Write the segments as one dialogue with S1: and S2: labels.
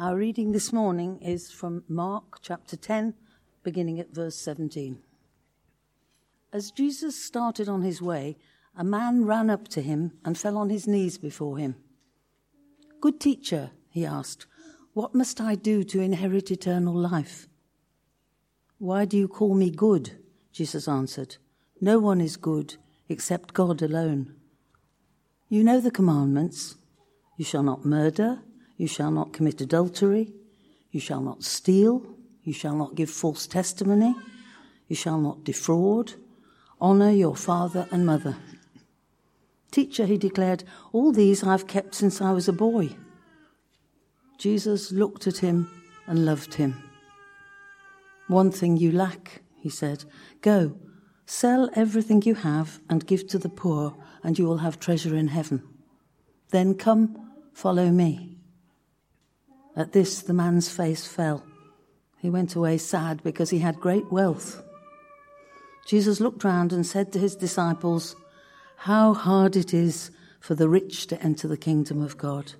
S1: Our reading this morning is from Mark chapter 10, beginning at verse 17. As Jesus started on his way, a man ran up to him and fell on his knees before him. Good teacher, he asked, what must I do to inherit eternal life? Why do you call me good? Jesus answered. No one is good except God alone. You know the commandments you shall not murder. You shall not commit adultery. You shall not steal. You shall not give false testimony. You shall not defraud. Honor your father and mother. Teacher, he declared, all these I've kept since I was a boy. Jesus looked at him and loved him. One thing you lack, he said. Go, sell everything you have and give to the poor, and you will have treasure in heaven. Then come, follow me. At this, the man's face fell. He went away sad because he had great wealth. Jesus looked round and said to his disciples, How hard it is for the rich to enter the kingdom of God.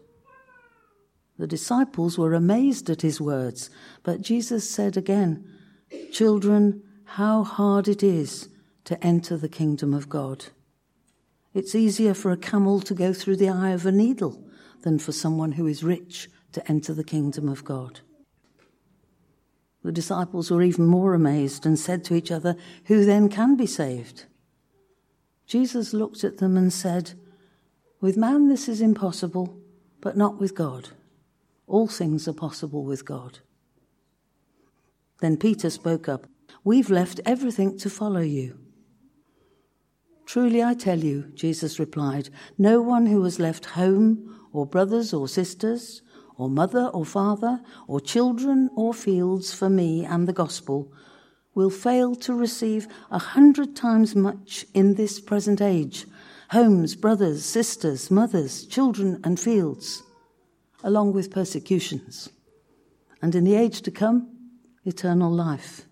S1: The disciples were amazed at his words, but Jesus said again, Children, how hard it is to enter the kingdom of God. It's easier for a camel to go through the eye of a needle than for someone who is rich to enter the kingdom of God. The disciples were even more amazed and said to each other, Who then can be saved? Jesus looked at them and said, With man this is impossible, but not with God. All things are possible with God. Then Peter spoke up, We've left everything to follow you. Truly I tell you, Jesus replied, no one who has left home or brothers or sisters or mother or father, or children or fields for me and the gospel, will fail to receive a hundred times much in this present age homes, brothers, sisters, mothers, children, and fields, along with persecutions, and in the age to come, eternal life.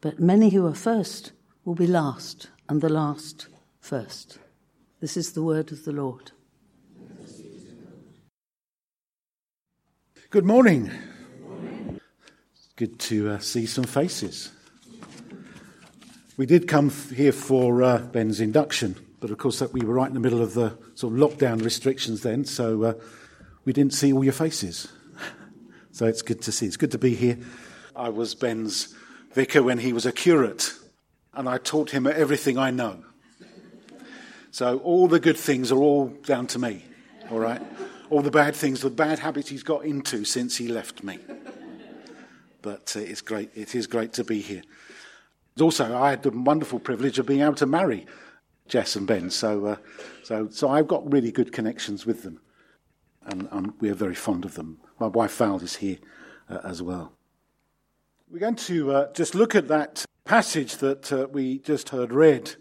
S1: But many who are first will be last, and the last first. This is the word of the Lord.
S2: Good morning. Good to uh, see some faces. We did come here for uh, Ben's induction, but of course that we were right in the middle of the sort of lockdown restrictions then, so uh, we didn't see all your faces. so it's good to see. It's good to be here. I was Ben's vicar when he was a curate, and I taught him everything I know. So all the good things are all down to me. All right all the bad things, the bad habits he's got into since he left me. But uh, it's great. It is great to be here. Also, I had the wonderful privilege of being able to marry Jess and Ben. So, uh, so, so I've got really good connections with them, and um, we are very fond of them. My wife Val is here uh, as well. We're going to uh, just look at that passage that uh, we just heard read.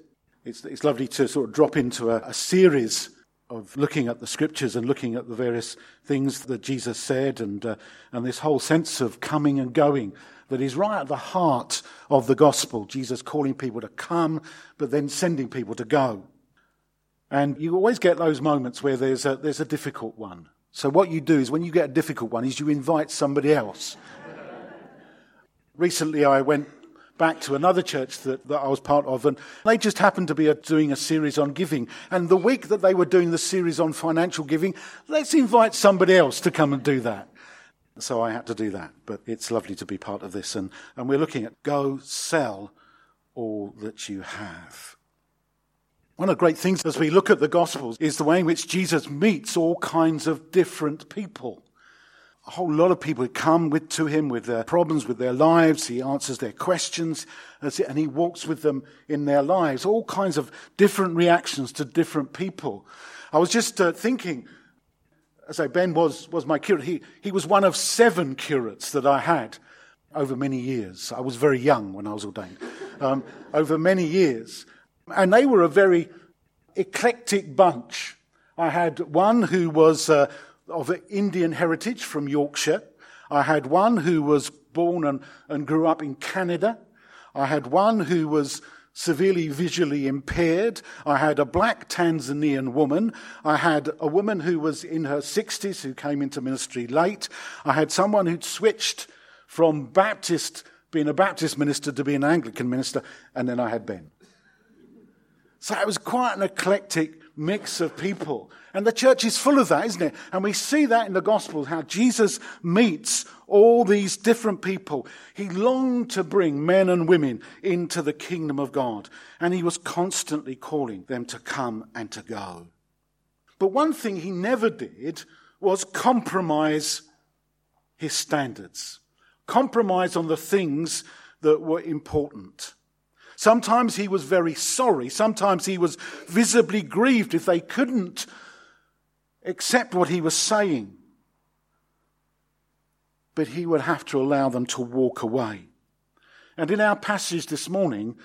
S2: It's, it's lovely to sort of drop into a, a series of looking at the scriptures and looking at the various things that Jesus said and, uh, and this whole sense of coming and going that is right at the heart of the gospel. Jesus calling people to come, but then sending people to go. And you always get those moments where there's a, there's a difficult one. So what you do is when you get a difficult one is you invite somebody else. Recently I went back to another church that, that I was part of, and they just happened to be doing a series on giving. And the week that they were doing the series on financial giving, let's invite somebody else to come and do that. So I had to do that. But it's lovely to be part of this. And, and we're looking at go sell all that you have. One of the great things as we look at the Gospels is the way in which Jesus meets all kinds of different people a whole lot of people come with, to him with their problems with their lives. He answers their questions and he walks with them in their lives. All kinds of different reactions to different people. I was just uh, thinking, as I Ben was, was my curate. He, he was one of seven curates that I had over many years. I was very young when I was ordained. Um, over many years. And they were a very eclectic bunch. I had one who was uh, of Indian heritage from Yorkshire. I had one who was born and, and grew up in Canada. I had one who was severely visually impaired. I had a black Tanzanian woman. I had a woman who was in her 60s who came into ministry late. I had someone who'd switched from Baptist, being a Baptist minister, to being an Anglican minister. And then I had Ben. So it was quite an eclectic mix of people. And the church is full of that, isn't it? And we see that in the gospel, how Jesus meets all these different people. He longed to bring men and women into the kingdom of God. And he was constantly calling them to come and to go. But one thing he never did was compromise his standards. Compromise on the things that were important. Sometimes he was very sorry. Sometimes he was visibly grieved if they couldn't accept what he was saying. But he would have to allow them to walk away. And in our passage this morning,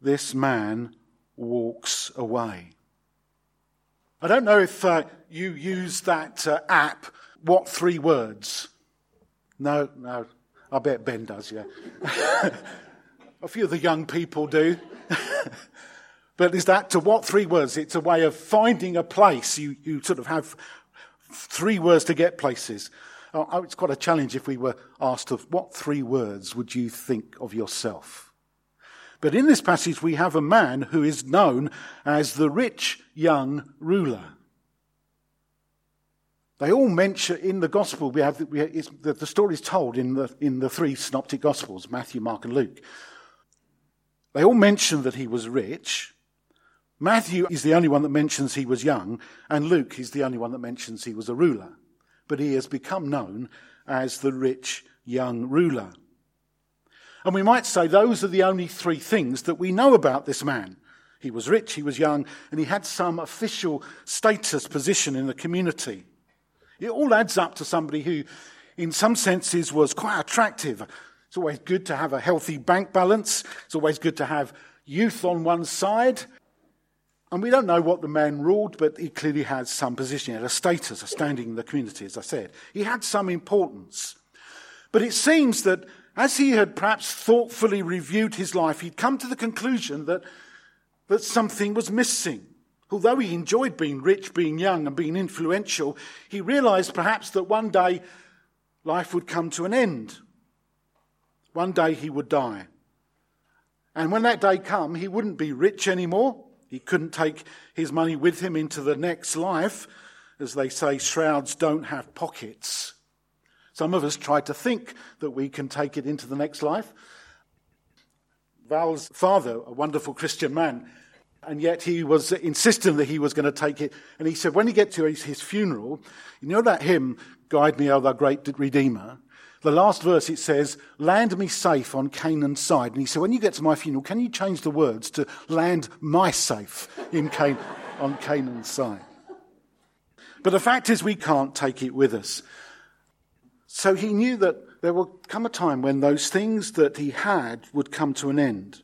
S2: this man walks away. I don't know if uh, you use that uh, app, What Three Words? No, no. I bet Ben does, yeah. A few of the young people do. but is that to what three words? It's a way of finding a place. You, you sort of have three words to get places. Oh, oh, it's quite a challenge if we were asked of what three words would you think of yourself? But in this passage, we have a man who is known as the rich young ruler. They all mention in the gospel, we have, we have the, the story is told in the, in the three synoptic gospels, Matthew, Mark, and Luke. They all mention that he was rich. Matthew is the only one that mentions he was young, and Luke is the only one that mentions he was a ruler. But he has become known as the rich young ruler. And we might say those are the only three things that we know about this man. He was rich, he was young, and he had some official status position in the community. It all adds up to somebody who, in some senses, was quite attractive, it's always good to have a healthy bank balance. It's always good to have youth on one side. And we don't know what the man ruled, but he clearly had some position. He had a status, a standing in the community, as I said. He had some importance. But it seems that as he had perhaps thoughtfully reviewed his life, he'd come to the conclusion that, that something was missing. Although he enjoyed being rich, being young, and being influential, he realized perhaps that one day life would come to an end. One day he would die. And when that day come, he wouldn't be rich anymore. He couldn't take his money with him into the next life. As they say, shrouds don't have pockets. Some of us try to think that we can take it into the next life. Val's father, a wonderful Christian man, and yet he was insistent that he was going to take it. And he said, when he gets to his, funeral, you know that hymn, Guide Me, O Thou Great Redeemer? The last verse it says, Land me safe on Canaan's side. And he said, When you get to my funeral, can you change the words to land my safe in Can- on Canaan's side? But the fact is, we can't take it with us. So he knew that there would come a time when those things that he had would come to an end.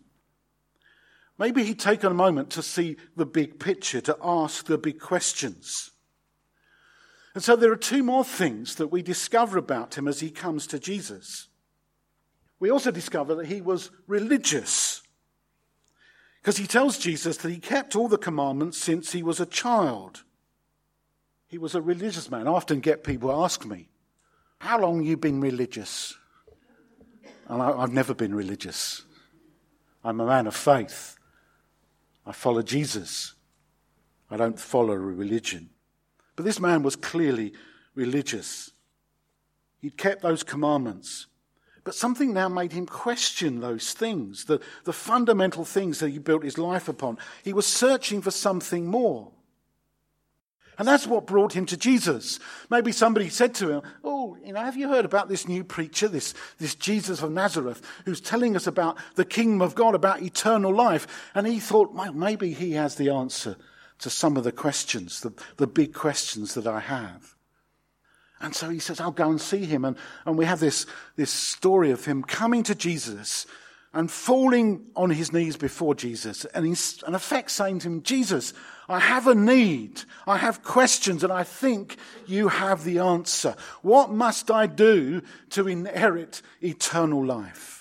S2: Maybe he'd taken a moment to see the big picture, to ask the big questions. And so there are two more things that we discover about him as he comes to Jesus. We also discover that he was religious. Because he tells Jesus that he kept all the commandments since he was a child. He was a religious man. I often get people ask me, How long you been religious? And I, I've never been religious. I'm a man of faith. I follow Jesus. I don't follow a religion. But this man was clearly religious. He'd kept those commandments. But something now made him question those things, the, the fundamental things that he built his life upon. He was searching for something more. And that's what brought him to Jesus. Maybe somebody said to him, Oh, you know, have you heard about this new preacher, this, this Jesus of Nazareth, who's telling us about the kingdom of God, about eternal life? And he thought, well, maybe he has the answer to some of the questions, the, the big questions that I have. And so he says, I'll go and see him. And, and we have this, this story of him coming to Jesus and falling on his knees before Jesus and in, effect saying to him, Jesus, I have a need. I have questions and I think you have the answer. What must I do to inherit eternal life?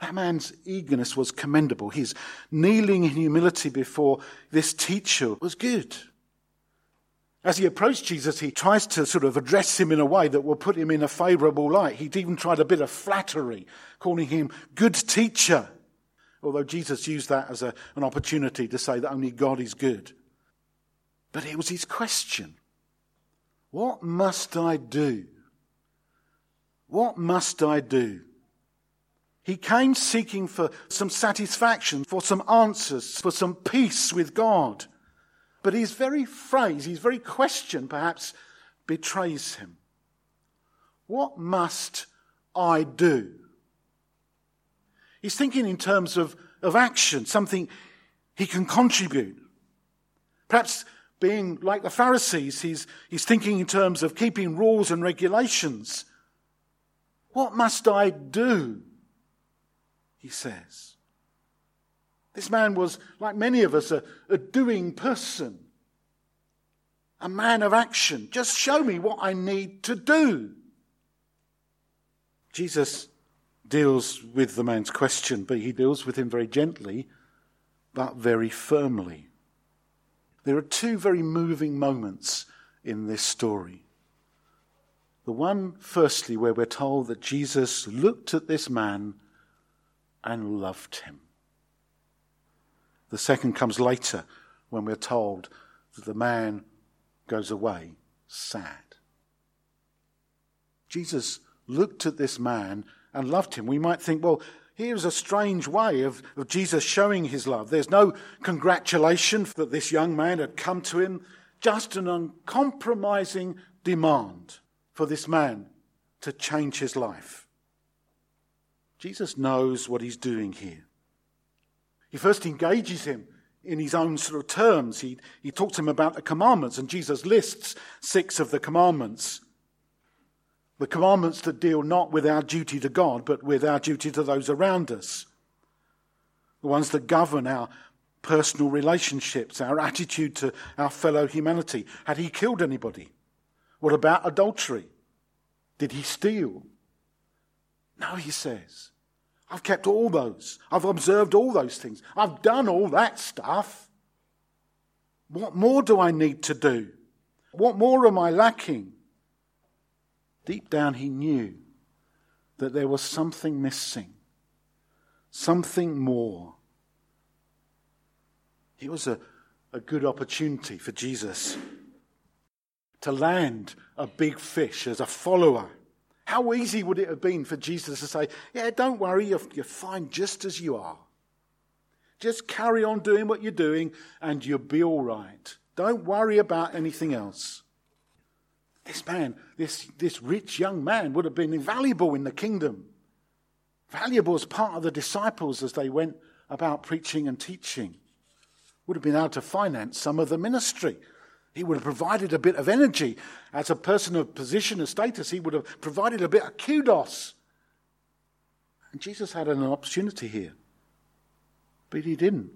S2: That man's eagerness was commendable. His kneeling in humility before this teacher was good. As he approached Jesus, he tries to sort of address him in a way that will put him in a favorable light. He'd even tried a bit of flattery, calling him good teacher. Although Jesus used that as a, an opportunity to say that only God is good. But it was his question What must I do? What must I do? He came seeking for some satisfaction, for some answers, for some peace with God. But his very phrase, his very question perhaps betrays him. What must I do? He's thinking in terms of, of action, something he can contribute. Perhaps being like the Pharisees, he's, he's thinking in terms of keeping rules and regulations. What must I do? He says. This man was, like many of us, a, a doing person, a man of action. Just show me what I need to do. Jesus deals with the man's question, but he deals with him very gently, but very firmly. There are two very moving moments in this story. The one, firstly, where we're told that Jesus looked at this man and loved him. The second comes later when we're told that the man goes away sad. Jesus looked at this man and loved him. We might think, well, here's a strange way of, of Jesus showing his love. There's no congratulation that this young man had come to him, just an uncompromising demand for this man to change his life. Jesus knows what he's doing here. He first engages him in his own sort of terms. He, he talks to him about the commandments, and Jesus lists six of the commandments. The commandments that deal not with our duty to God, but with our duty to those around us. The ones that govern our personal relationships, our attitude to our fellow humanity. Had he killed anybody? What about adultery? Did he steal? No, he says. I've kept all those. I've observed all those things. I've done all that stuff. What more do I need to do? What more am I lacking? Deep down, he knew that there was something missing, something more. It was a, a good opportunity for Jesus to land a big fish as a follower. How easy would it have been for Jesus to say, Yeah, don't worry, you're, you're fine just as you are. Just carry on doing what you're doing and you'll be all right. Don't worry about anything else. This man, this, this rich young man, would have been invaluable in the kingdom, valuable as part of the disciples as they went about preaching and teaching. Would have been able to finance some of the ministry. He would have provided a bit of energy. As a person of position and status, he would have provided a bit of kudos. And Jesus had an opportunity here, but he didn't.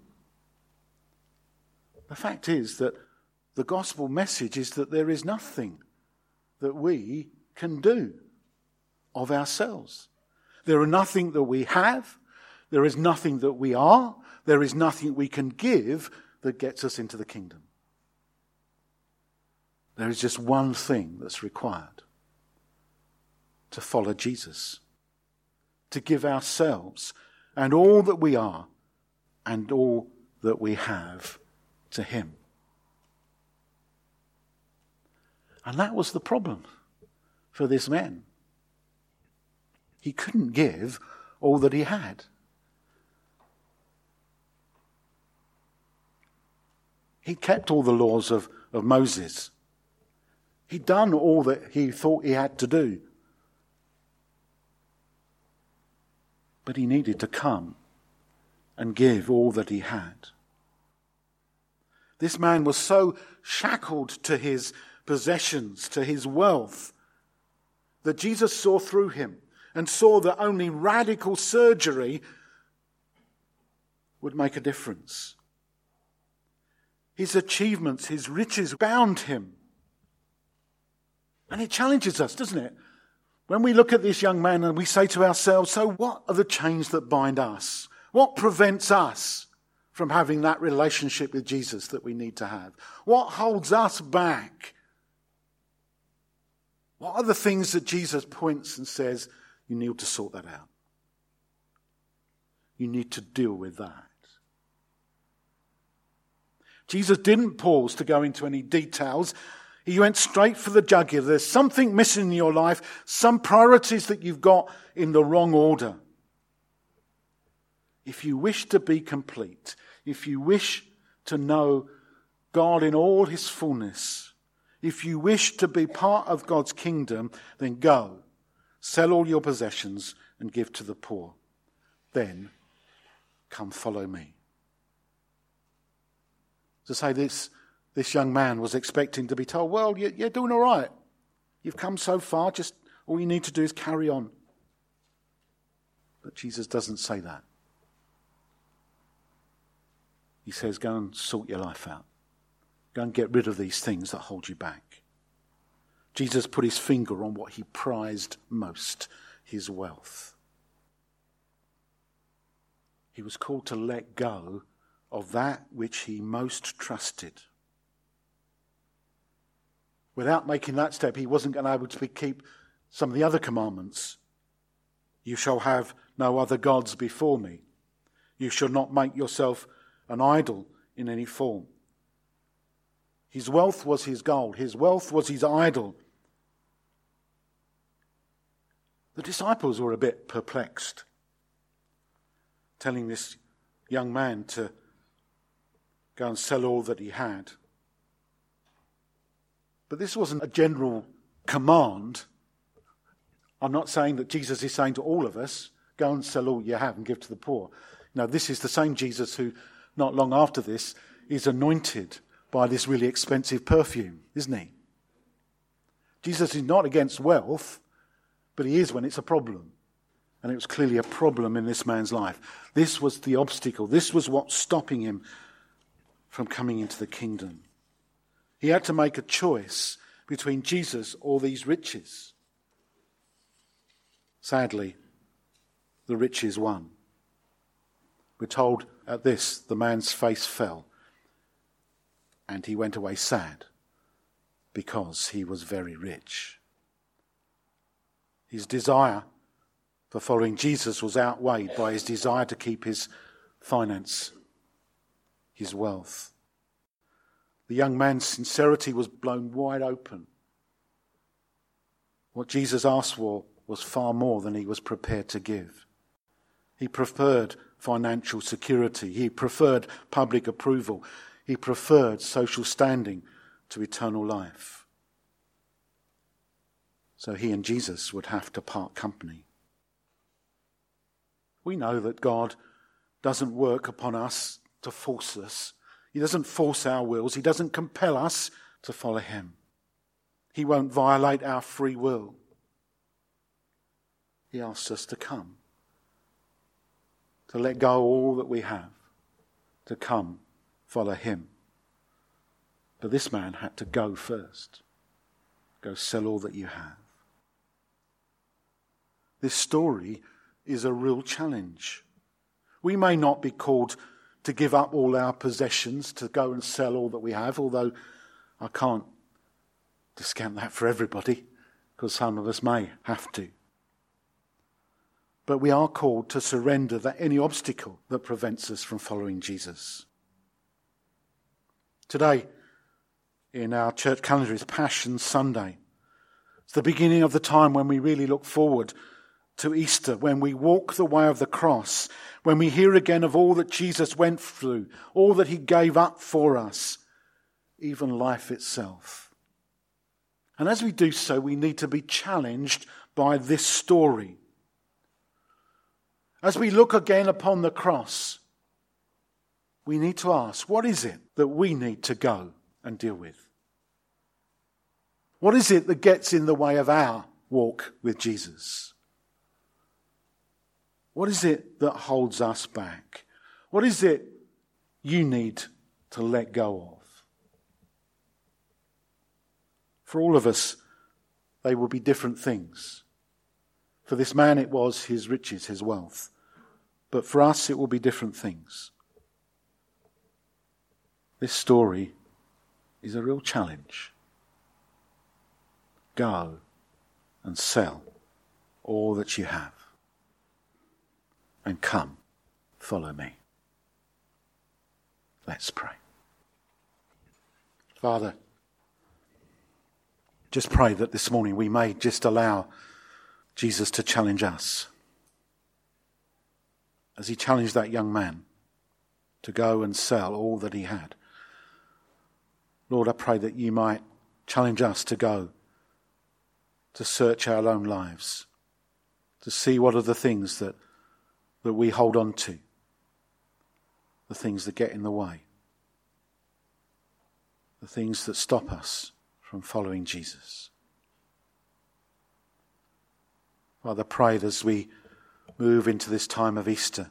S2: The fact is that the gospel message is that there is nothing that we can do of ourselves. There are nothing that we have, there is nothing that we are, there is nothing we can give that gets us into the kingdom. There is just one thing that's required to follow Jesus, to give ourselves and all that we are and all that we have to Him. And that was the problem for this man. He couldn't give all that he had. He kept all the laws of, of Moses. He'd done all that he thought he had to do. But he needed to come and give all that he had. This man was so shackled to his possessions, to his wealth, that Jesus saw through him and saw that only radical surgery would make a difference. His achievements, his riches bound him. And it challenges us, doesn't it? When we look at this young man and we say to ourselves, so what are the chains that bind us? What prevents us from having that relationship with Jesus that we need to have? What holds us back? What are the things that Jesus points and says, you need to sort that out? You need to deal with that. Jesus didn't pause to go into any details. He went straight for the jugular. There's something missing in your life, some priorities that you've got in the wrong order. If you wish to be complete, if you wish to know God in all his fullness, if you wish to be part of God's kingdom, then go, sell all your possessions and give to the poor. Then come follow me. To say this, this young man was expecting to be told, Well, you're doing all right. You've come so far, just all you need to do is carry on. But Jesus doesn't say that. He says, Go and sort your life out. Go and get rid of these things that hold you back. Jesus put his finger on what he prized most his wealth. He was called to let go of that which he most trusted. Without making that step, he wasn't going to be able to keep some of the other commandments. You shall have no other gods before me. You shall not make yourself an idol in any form. His wealth was his gold, his wealth was his idol. The disciples were a bit perplexed, telling this young man to go and sell all that he had. But this wasn't a general command. I'm not saying that Jesus is saying to all of us, go and sell all you have and give to the poor. No, this is the same Jesus who, not long after this, is anointed by this really expensive perfume, isn't he? Jesus is not against wealth, but he is when it's a problem. And it was clearly a problem in this man's life. This was the obstacle. This was what's stopping him from coming into the kingdom. He had to make a choice between Jesus or these riches. Sadly, the riches won. We're told at this the man's face fell and he went away sad because he was very rich. His desire for following Jesus was outweighed by his desire to keep his finance his wealth. The young man's sincerity was blown wide open. What Jesus asked for was far more than he was prepared to give. He preferred financial security. He preferred public approval. He preferred social standing to eternal life. So he and Jesus would have to part company. We know that God doesn't work upon us to force us. He doesn't force our wills. He doesn't compel us to follow Him. He won't violate our free will. He asks us to come, to let go all that we have, to come follow Him. But this man had to go first. Go sell all that you have. This story is a real challenge. We may not be called to give up all our possessions, to go and sell all that we have, although I can't discount that for everybody, because some of us may have to. But we are called to surrender that any obstacle that prevents us from following Jesus. Today, in our church calendar, is Passion Sunday. It's the beginning of the time when we really look forward to Easter, when we walk the way of the cross, when we hear again of all that Jesus went through, all that he gave up for us, even life itself. And as we do so, we need to be challenged by this story. As we look again upon the cross, we need to ask what is it that we need to go and deal with? What is it that gets in the way of our walk with Jesus? What is it that holds us back? What is it you need to let go of? For all of us, they will be different things. For this man, it was his riches, his wealth. But for us, it will be different things. This story is a real challenge. Go and sell all that you have and come, follow me. Let's pray. Father, just pray that this morning we may just allow Jesus to challenge us. As he challenged that young man to go and sell all that he had. Lord, I pray that you might challenge us to go, to search our own lives, to see what are the things that, that we hold on to, the things that get in the way, the things that stop us from following Jesus. Father, pray as we move into this time of Easter,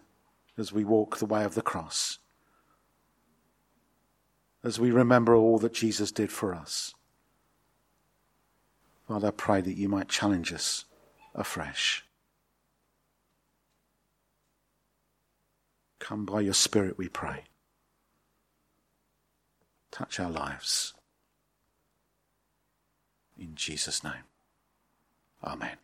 S2: as we walk the way of the cross as we remember all that Jesus did for us. Father, I pray that you might challenge us afresh. Come by your Spirit, we pray. Touch our lives. In Jesus' name. Amen.